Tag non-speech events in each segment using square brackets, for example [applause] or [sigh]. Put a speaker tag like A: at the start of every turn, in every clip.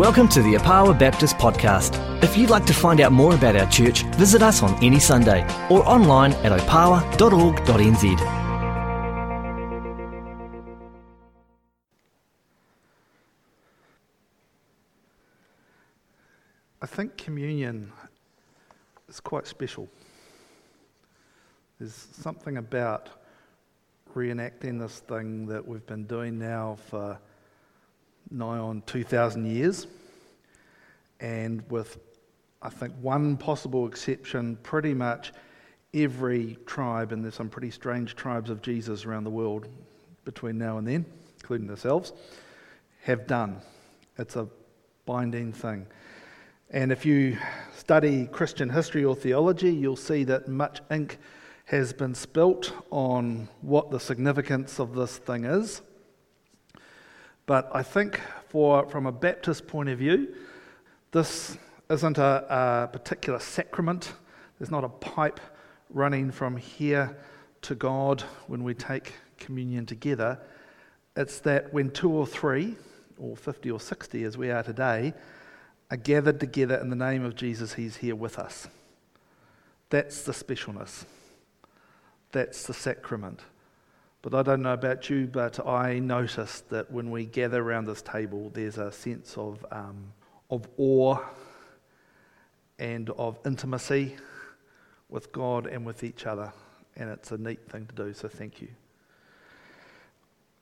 A: Welcome to the Opawa Baptist Podcast. If you'd like to find out more about our church, visit us on any Sunday or online at opawa.org.nz.
B: I think communion is quite special. There's something about reenacting this thing that we've been doing now for nigh on 2,000 years. And with, I think, one possible exception, pretty much every tribe, and there's some pretty strange tribes of Jesus around the world between now and then, including ourselves, have done. It's a binding thing. And if you study Christian history or theology, you'll see that much ink has been spilt on what the significance of this thing is. But I think, for, from a Baptist point of view, this isn't a, a particular sacrament. There's not a pipe running from here to God when we take communion together. It's that when two or three, or 50 or 60 as we are today, are gathered together in the name of Jesus, He's here with us. That's the specialness. That's the sacrament. But I don't know about you, but I notice that when we gather around this table, there's a sense of, um, of awe and of intimacy with God and with each other. And it's a neat thing to do, so thank you.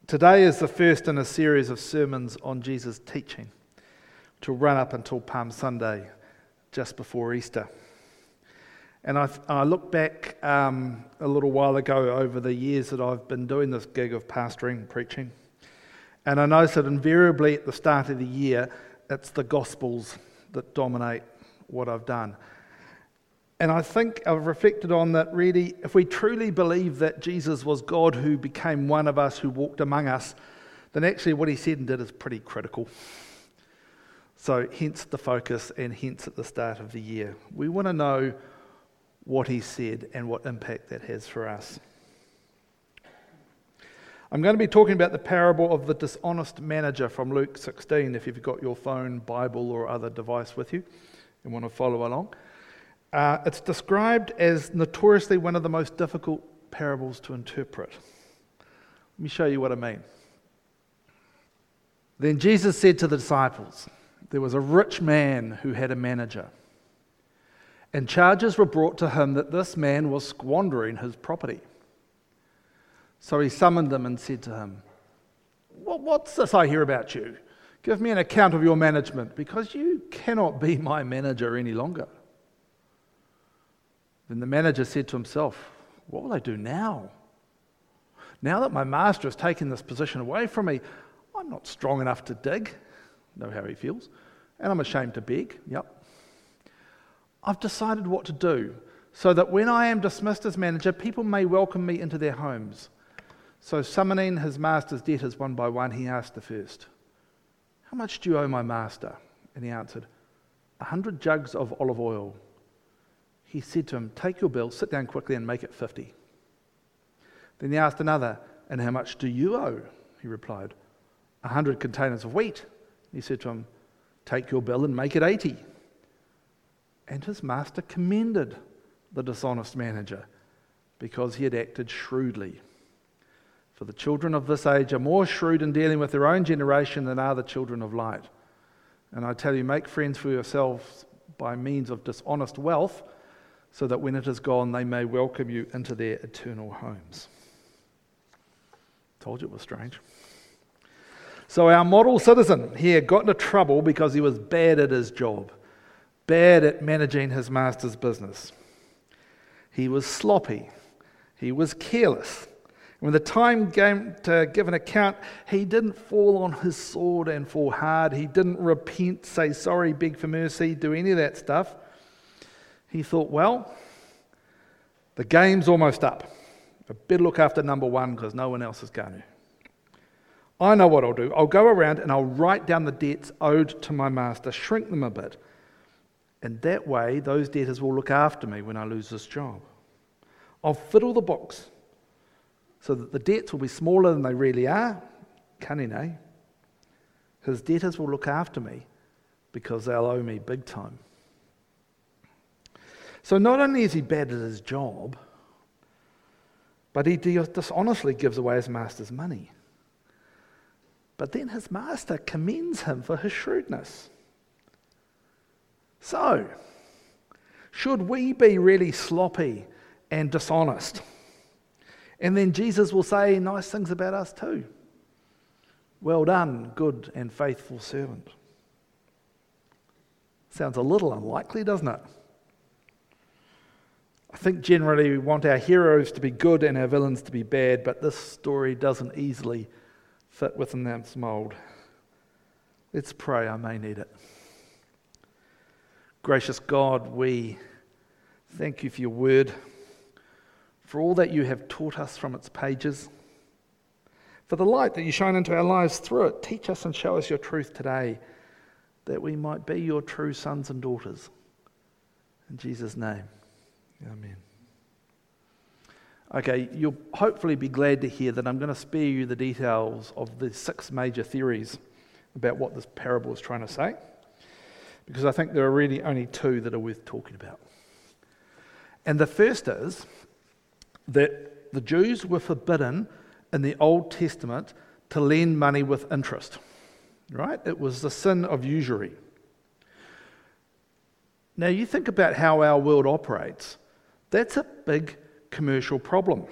B: Today is the first in a series of sermons on Jesus' teaching to run up until Palm Sunday, just before Easter. And I, I look back um, a little while ago over the years that I've been doing this gig of pastoring, preaching, and I notice that invariably at the start of the year, it's the Gospels that dominate what I've done. And I think I've reflected on that really, if we truly believe that Jesus was God who became one of us, who walked among us, then actually what he said and did is pretty critical. So, hence the focus, and hence at the start of the year. We want to know what he said and what impact that has for us. I'm going to be talking about the parable of the dishonest manager from Luke 16, if you've got your phone, Bible, or other device with you and want to follow along. Uh, it's described as notoriously one of the most difficult parables to interpret. Let me show you what I mean. Then Jesus said to the disciples, There was a rich man who had a manager and charges were brought to him that this man was squandering his property. So he summoned them and said to him, What's this I hear about you? Give me an account of your management, because you cannot be my manager any longer. Then the manager said to himself, What will I do now? Now that my master has taken this position away from me, I'm not strong enough to dig. Know how he feels. And I'm ashamed to beg. Yep. I've decided what to do so that when I am dismissed as manager, people may welcome me into their homes. So, summoning his master's debtors one by one, he asked the first, How much do you owe my master? And he answered, A hundred jugs of olive oil. He said to him, Take your bill, sit down quickly, and make it fifty. Then he asked another, And how much do you owe? He replied, A hundred containers of wheat. He said to him, Take your bill and make it eighty. And his master commended the dishonest manager because he had acted shrewdly. For the children of this age are more shrewd in dealing with their own generation than are the children of light. And I tell you, make friends for yourselves by means of dishonest wealth, so that when it is gone, they may welcome you into their eternal homes. Told you it was strange. So, our model citizen here got into trouble because he was bad at his job bad at managing his master's business. He was sloppy. He was careless. When the time came to give an account, he didn't fall on his sword and fall hard. He didn't repent, say sorry, beg for mercy, do any of that stuff. He thought, well, the game's almost up. I better look after number one because no one else is going to. I know what I'll do. I'll go around and I'll write down the debts owed to my master, shrink them a bit. And that way, those debtors will look after me when I lose this job. I'll fiddle the books so that the debts will be smaller than they really are. Cunning, eh? His debtors will look after me because they'll owe me big time. So not only is he bad at his job, but he dishonestly gives away his master's money. But then his master commends him for his shrewdness. So, should we be really sloppy and dishonest? And then Jesus will say nice things about us too. Well done, good and faithful servant. Sounds a little unlikely, doesn't it? I think generally we want our heroes to be good and our villains to be bad, but this story doesn't easily fit within that mould. Let's pray, I may need it. Gracious God, we thank you for your word, for all that you have taught us from its pages, for the light that you shine into our lives through it. Teach us and show us your truth today, that we might be your true sons and daughters. In Jesus' name. Amen. Okay, you'll hopefully be glad to hear that I'm going to spare you the details of the six major theories about what this parable is trying to say, because I think there are really only two that are worth talking about. And the first is that the Jews were forbidden in the Old Testament to lend money with interest, right? It was the sin of usury. Now, you think about how our world operates. That's a big commercial problem.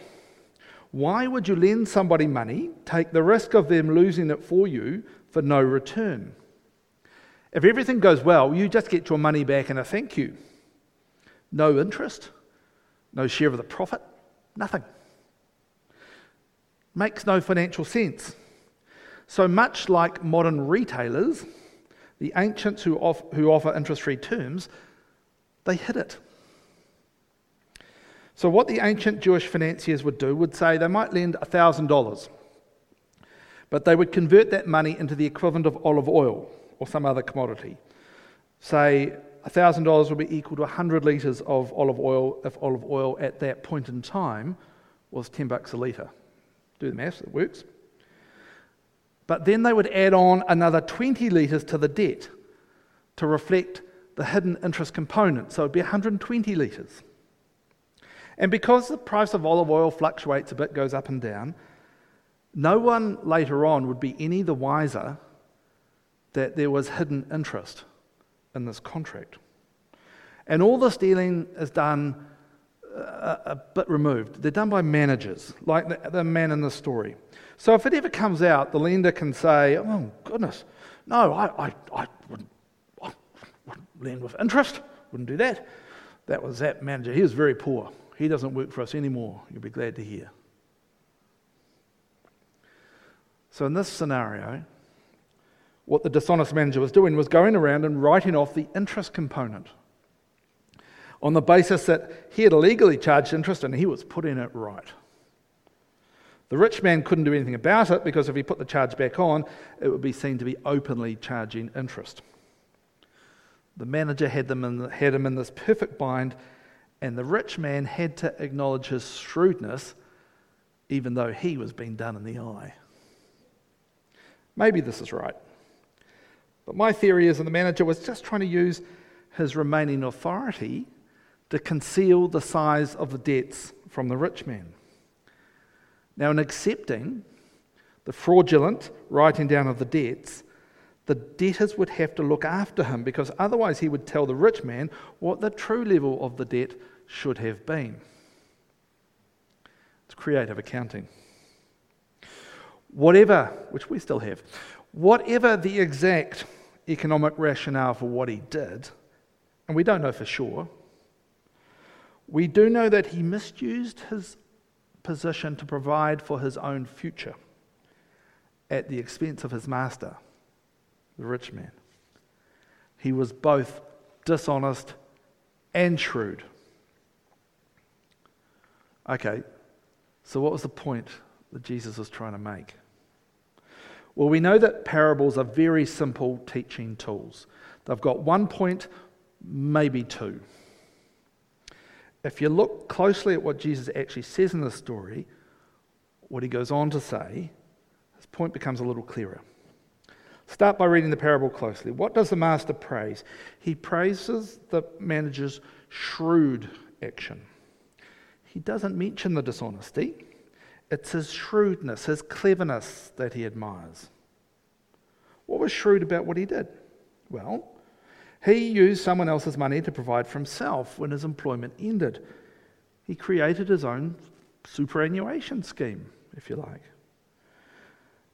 B: Why would you lend somebody money, take the risk of them losing it for you for no return? If everything goes well, you just get your money back and a thank you. No interest, no share of the profit, nothing. Makes no financial sense. So much like modern retailers, the ancients who, off, who offer interest free terms, they hid it. So, what the ancient Jewish financiers would do would say they might lend $1,000, but they would convert that money into the equivalent of olive oil or some other commodity. Say $1,000 would be equal to 100 litres of olive oil if olive oil at that point in time was 10 bucks a litre. Do the maths, it works. But then they would add on another 20 litres to the debt to reflect the hidden interest component. So it would be 120 litres. And because the price of olive oil fluctuates a bit, goes up and down, no one later on would be any the wiser that there was hidden interest in this contract. And all this dealing is done a, uh, a bit removed. They're done by managers, like the, the man in the story. So if it ever comes out, the lender can say, oh, goodness, no, I, I, I, wouldn't, I wouldn't lend with interest, wouldn't do that. That was that manager. He was very poor. He doesn't work for us anymore. You'll be glad to hear. So, in this scenario, what the dishonest manager was doing was going around and writing off the interest component on the basis that he had illegally charged interest and he was putting it right. The rich man couldn't do anything about it because if he put the charge back on, it would be seen to be openly charging interest. The manager had, them in, had him in this perfect bind and the rich man had to acknowledge his shrewdness, even though he was being done in the eye. Maybe this is right. But my theory is that the manager was just trying to use his remaining authority to conceal the size of the debts from the rich man. Now, in accepting the fraudulent writing down of the debts, the debtors would have to look after him because otherwise he would tell the rich man what the true level of the debt should have been. It's creative accounting. Whatever, which we still have, whatever the exact economic rationale for what he did, and we don't know for sure, we do know that he misused his position to provide for his own future at the expense of his master the rich man. He was both dishonest and shrewd. Okay, so what was the point that Jesus was trying to make? Well, we know that parables are very simple teaching tools. They've got one point, maybe two. If you look closely at what Jesus actually says in the story, what he goes on to say, his point becomes a little clearer. Start by reading the parable closely. What does the master praise? He praises the manager's shrewd action. He doesn't mention the dishonesty, it's his shrewdness, his cleverness that he admires. What was shrewd about what he did? Well, he used someone else's money to provide for himself when his employment ended. He created his own superannuation scheme, if you like.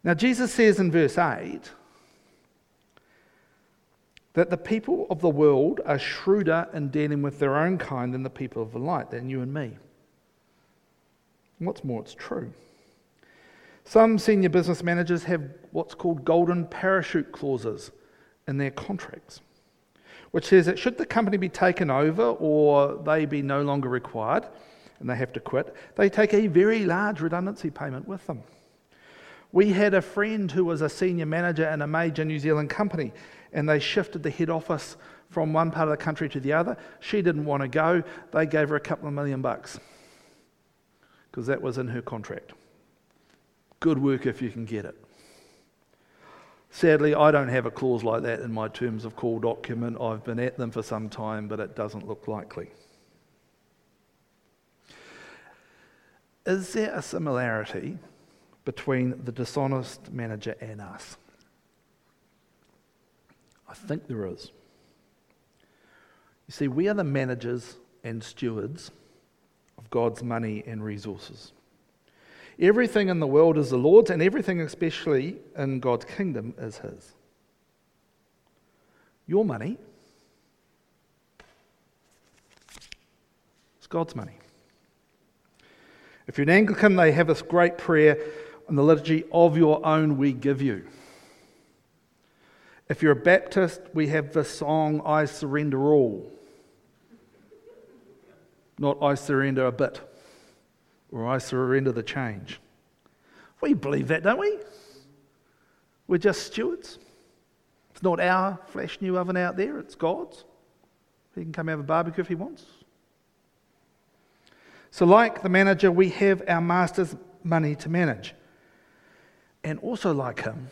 B: Now, Jesus says in verse 8 that the people of the world are shrewder in dealing with their own kind than the people of the light, than you and me. And what's more, it's true. Some senior business managers have what's called golden parachute clauses in their contracts, which says that should the company be taken over or they be no longer required and they have to quit, they take a very large redundancy payment with them. We had a friend who was a senior manager in a major New Zealand company, and they shifted the head office from one part of the country to the other. She didn't want to go. They gave her a couple of million bucks because that was in her contract. Good work if you can get it. Sadly, I don't have a clause like that in my terms of call document. I've been at them for some time, but it doesn't look likely. Is there a similarity between the dishonest manager and us? I think there is. You see, we are the managers and stewards of God's money and resources. Everything in the world is the Lord's, and everything, especially in God's kingdom, is His. Your money is God's money. If you're an Anglican, they have this great prayer in the liturgy of your own we give you. If you're a Baptist, we have the song I surrender all. Not I surrender a bit or I surrender the change. We believe that, don't we? We're just stewards. It's not our flash new oven out there, it's God's. He can come have a barbecue if he wants. So, like the manager, we have our master's money to manage. And also, like him,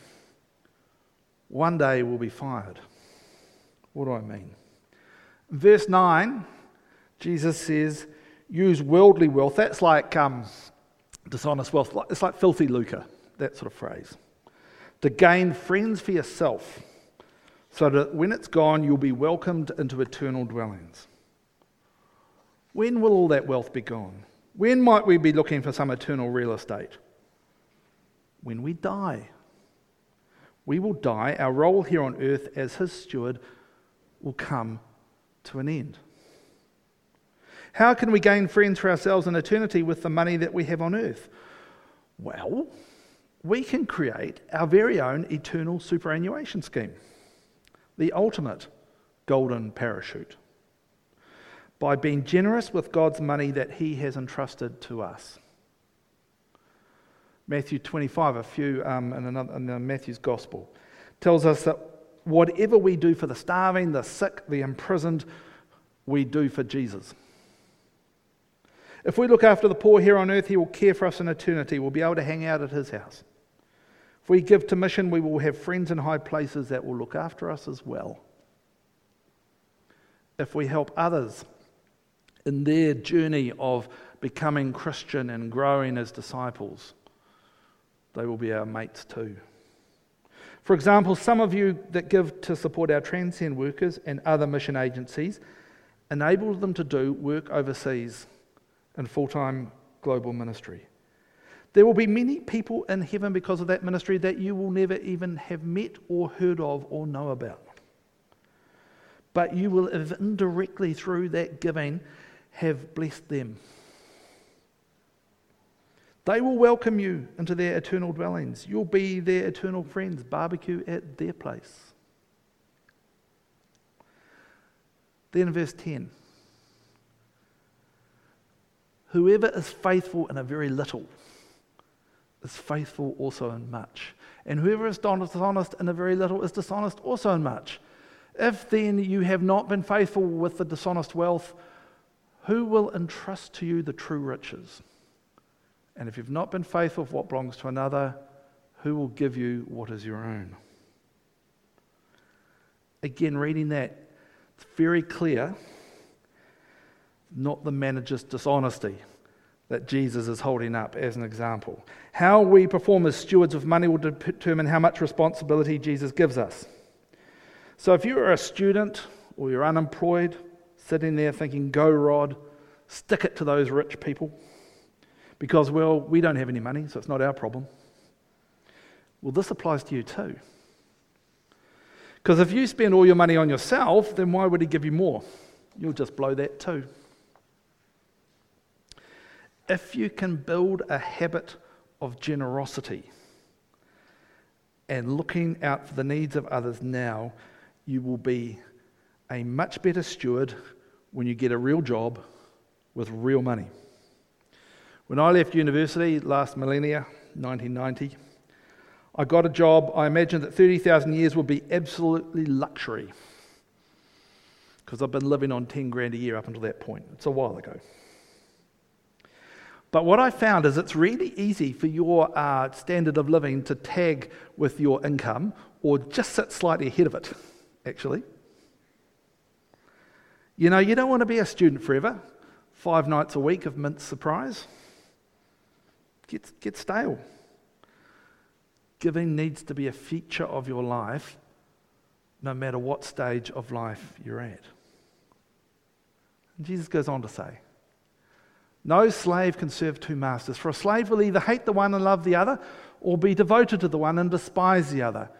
B: one day we'll be fired. What do I mean? Verse 9, Jesus says, use worldly wealth. That's like um, dishonest wealth. It's like filthy lucre, that sort of phrase. To gain friends for yourself, so that when it's gone, you'll be welcomed into eternal dwellings. When will all that wealth be gone? When might we be looking for some eternal real estate? When we die. We will die. Our role here on earth as His steward will come to an end. How can we gain friends for ourselves in eternity with the money that we have on earth? Well, we can create our very own eternal superannuation scheme, the ultimate golden parachute, by being generous with God's money that He has entrusted to us. Matthew 25, a few um, in, another, in Matthew's Gospel, tells us that whatever we do for the starving, the sick, the imprisoned, we do for Jesus. If we look after the poor here on earth, He will care for us in eternity. We'll be able to hang out at His house. If we give to mission, we will have friends in high places that will look after us as well. If we help others in their journey of becoming Christian and growing as disciples, they will be our mates too. For example, some of you that give to support our Tranzsend workers and other mission agencies enable them to do work overseas and full time global ministry. There will be many people in heaven because of that ministry that you will never even have met or heard of or know about. But you will have indirectly, through that giving, have blessed them. They will welcome you into their eternal dwellings. You'll be their eternal friends, barbecue at their place. Then, verse 10 Whoever is faithful in a very little is faithful also in much. And whoever is dishonest in a very little is dishonest also in much. If then you have not been faithful with the dishonest wealth, who will entrust to you the true riches? And if you've not been faithful with what belongs to another, who will give you what is your own? Again, reading that, it's very clear not the manager's dishonesty that Jesus is holding up as an example. How we perform as stewards of money will determine how much responsibility Jesus gives us. So if you're a student or you're unemployed, sitting there thinking, go, Rod, stick it to those rich people, because, well, we don't have any money, so it's not our problem. Well, this applies to you too. Because if you spend all your money on yourself, then why would he give you more? You'll just blow that too if you can build a habit of generosity and looking out for the needs of others now, you will be a much better steward when you get a real job with real money. When I left university last millennia, 1990, I got a job. I imagined that 30,000 years would be absolutely luxury because I've been living on 10 grand a year up until that point. It's a while ago. But what I found is it's really easy for your uh, standard of living to tag with your income or just sit slightly ahead of it, actually. You know, you don't want to be a student forever. Five nights a week of mint surprise. Get, stale. Giving needs to be a feature of your life no matter what stage of life you're at. And Jesus goes on to say, no slave can serve two masters, for a slave will either hate the one and love the other, or be devoted to the one and despise the other.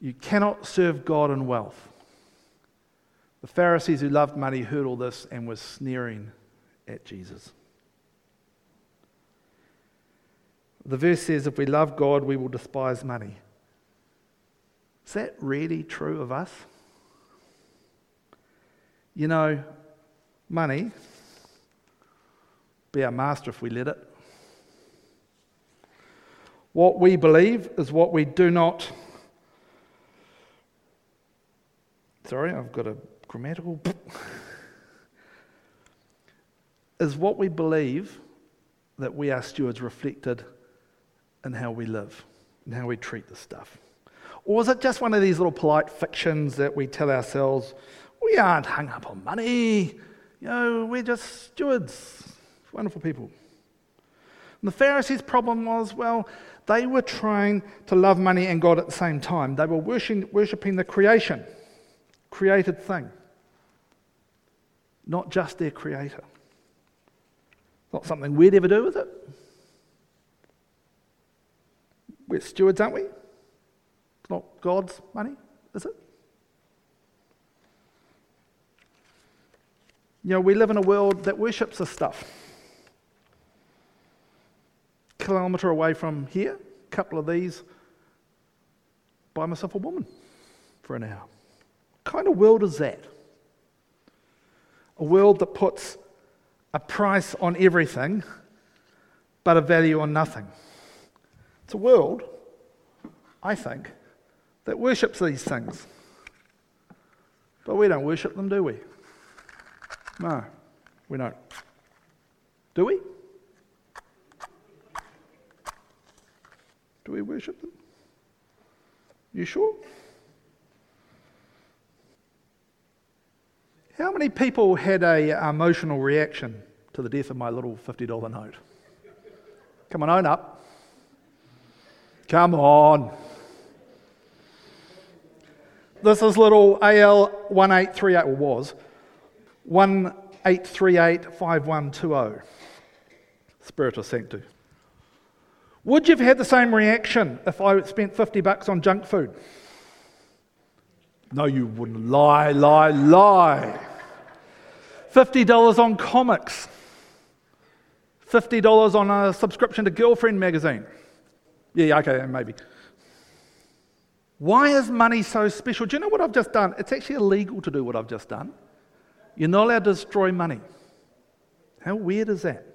B: You cannot serve God and wealth. The Pharisees who loved money heard all this and were sneering at Jesus. The verse says, If we love God, we will despise money. Is that really true of us? You know, money be our master if we let it. What we believe is what we do not. Sorry, I've got a grammatical. [laughs] is what we believe that we are stewards reflected in how we live and how we treat the stuff? Or is it just one of these little polite fictions that we tell ourselves, we aren't hung up on money, you know, we're just stewards. Wonderful people. And the Pharisees' problem was well, they were trying to love money and God at the same time. They were worshipping the creation, created thing, not just their creator. Not something we'd ever do with it. We're stewards, aren't we? It's not God's money, is it? You know, we live in a world that worships this stuff kilometre away from here, a couple of these, buy myself a woman for an hour. What kind of world is that? A world that puts a price on everything but a value on nothing. It's a world, I think, that worships these things. But we don't worship them, do we? No, we don't. Do we? Do we worship them? You sure? How many people had a uh, emotional reaction to the death of my little $50 note? Come on, own up. Come on. This is little AL 1838, or was 18385120. Spiritus Sancti. Would you have had the same reaction if I spent 50 bucks on junk food? No, you wouldn't. Lie, lie, lie. $50 on comics. $50 on a subscription to Girlfriend magazine. Yeah, okay, maybe. Why is money so special? Do you know what I've just done? It's actually illegal to do what I've just done. You're not allowed to destroy money. How weird is that?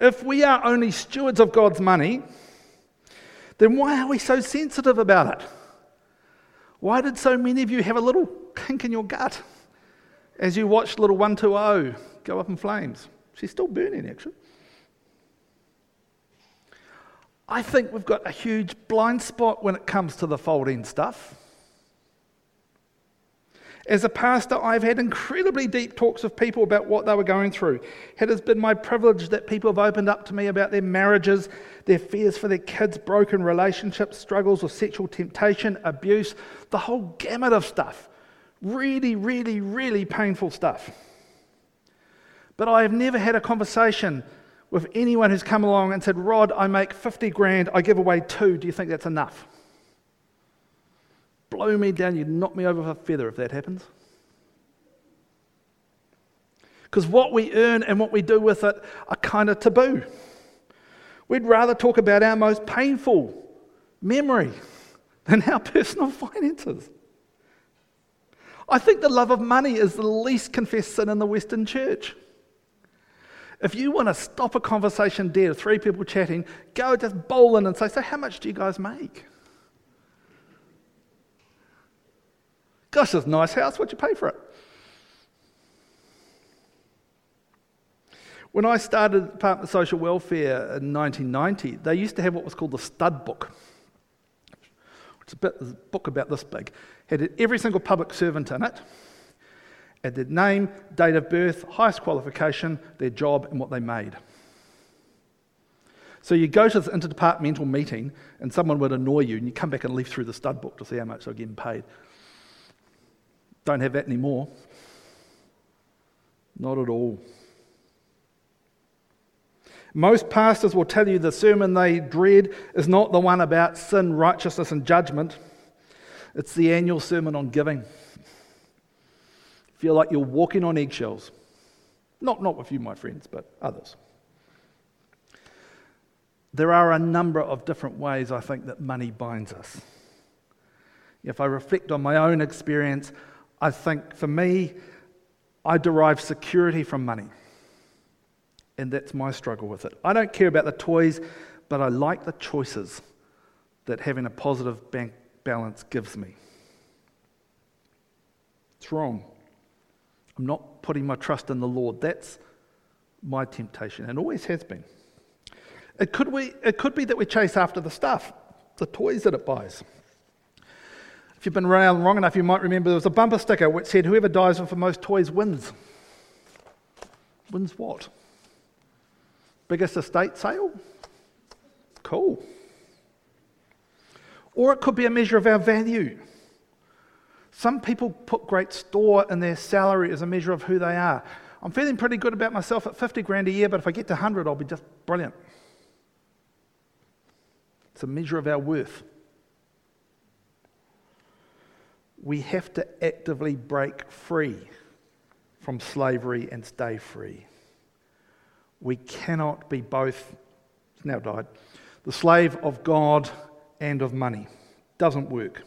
B: If we are only stewards of God's money, then why are we so sensitive about it? Why did so many of you have a little kink in your gut as you watched little 120 go up in flames? She's still burning, actually. I think we've got a huge blind spot when it comes to the folding stuff. As a pastor, I've had incredibly deep talks with people about what they were going through. It has been my privilege that people have opened up to me about their marriages, their fears for their kids, broken relationships, struggles with sexual temptation, abuse, the whole gamut of stuff. Really, really, really painful stuff. But I have never had a conversation with anyone who's come along and said, Rod, I make 50 grand, I give away two. Do you think that's enough? Blow me down, you'd knock me over with a feather if that happens. Because what we earn and what we do with it are kind of taboo. We'd rather talk about our most painful memory than our [laughs] personal finances. I think the love of money is the least confessed sin in the Western church. If you want to stop a conversation dead, three people chatting, go just bowl in and say, So, how much do you guys make? Gosh, that's a nice house. What'd you pay for it? When I started Department of Social Welfare in 1990, they used to have what was called the stud book. It's a, book about this big. It Had every single public servant in it. It Had name, date of birth, highest qualification, their job, and what they made. So you go to this interdepartmental meeting, and someone would annoy you, and you come back and leaf through the stud book to see how much they're getting paid. Don't have that anymore. Not at all. Most pastors will tell you the sermon they dread is not the one about sin, righteousness, and judgment. It's the annual sermon on giving. Feel like you're walking on eggshells. Not, not with you, my friends, but others. There are a number of different ways I think that money binds us. If I reflect on my own experience, I think for me, I derive security from money. And that's my struggle with it. I don't care about the toys, but I like the choices that having a positive bank balance gives me. It's wrong. I'm not putting my trust in the Lord. That's my temptation, and always has been. It could, we, it could be that we chase after the stuff, the toys that it buys. If you've been around long enough, you might remember there was a bumper sticker which said, Whoever dies with the most toys wins. Wins what? Biggest estate sale? Cool. Or it could be a measure of our value. Some people put great store in their salary as a measure of who they are. I'm feeling pretty good about myself at 50 grand a year, but if I get to 100, I'll be just brilliant. It's a measure of our worth we have to actively break free from slavery and stay free. We cannot be both, now died, the slave of God and of money. Doesn't work.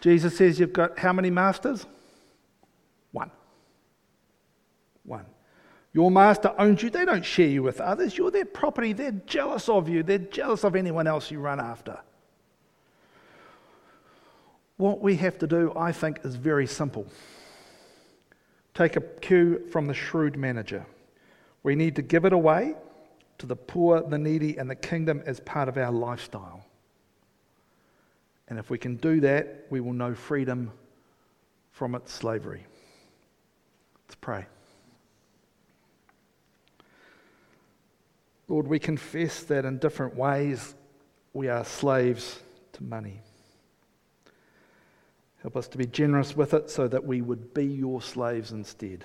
B: Jesus says you've got how many masters? One. One. Your master owns you. They don't share you with others. You're their property. They're jealous of you. They're jealous of anyone else you run after. What we have to do, I think, is very simple. Take a cue from the shrewd manager. We need to give it away to the poor, the needy, and the kingdom as part of our lifestyle. And if we can do that, we will know freedom from its slavery. Let's pray. Lord, we confess that in different ways we are slaves to money. Help us to be generous with it so that we would be your slaves instead.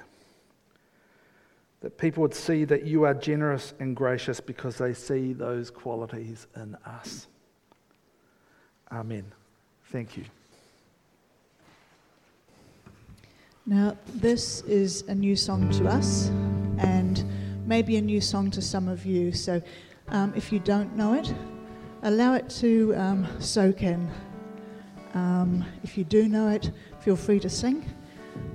B: That people would see that you are generous and gracious because they see those qualities in us. Amen. Thank you.
C: Now, this is a new song to us and maybe a new song to some of you. So, um, if you don't know it, allow it to um, soak in. Um, if you do know it, feel free to sing.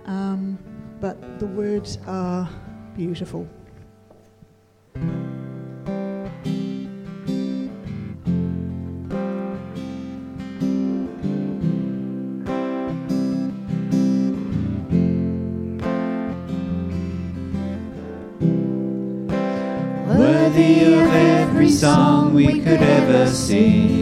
C: Um, but the words are beautiful.
D: Worthy of every song we could ever sing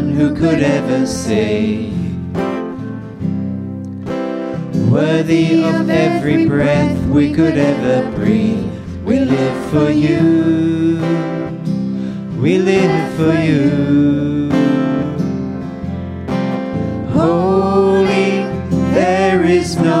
D: who could ever say, Worthy of every breath we could ever breathe, we live for you. We live for you. Holy, there is no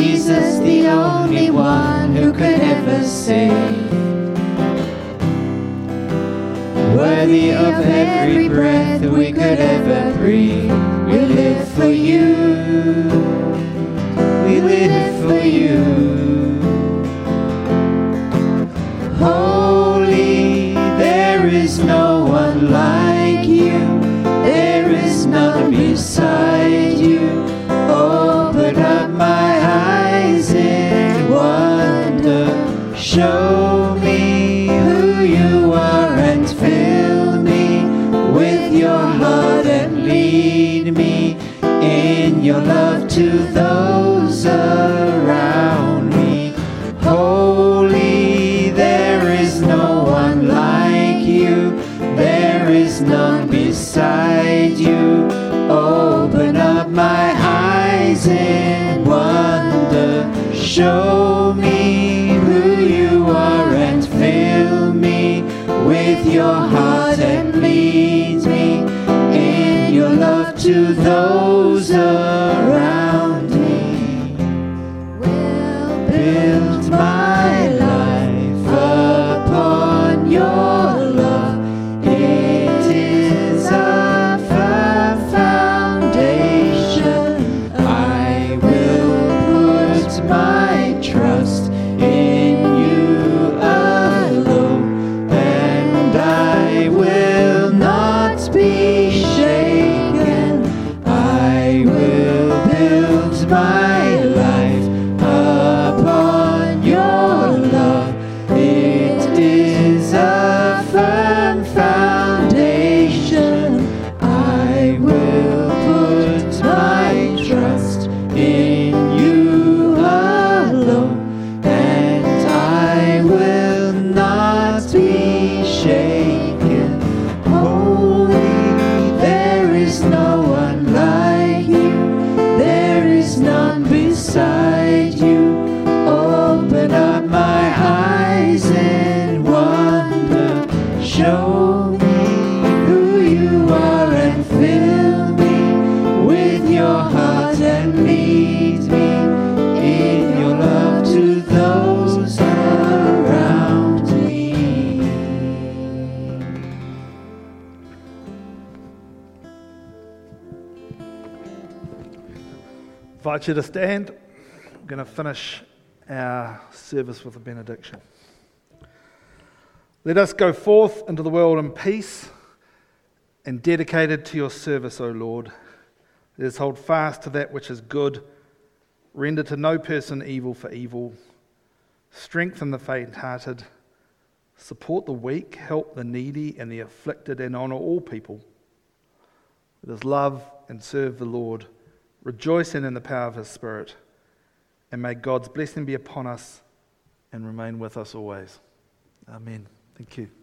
D: Jesus, the only one who could ever save. Worthy of every breath we could ever breathe, we live for you. We live for you. Holy, there is no one like you. There is none beside
B: invite you to stand. We're going to finish our service with a benediction. Let us go forth into the world in peace and dedicated to your service, O Lord. Let us hold fast to that which is good. Render to no person evil for evil. Strengthen the faint hearted. Support the weak. Help the needy and the afflicted, and honour all people. Let us love and serve the Lord, rejoicing in the power of his Spirit. And may God's blessing be upon us and remain with us always. Amen. Thank you.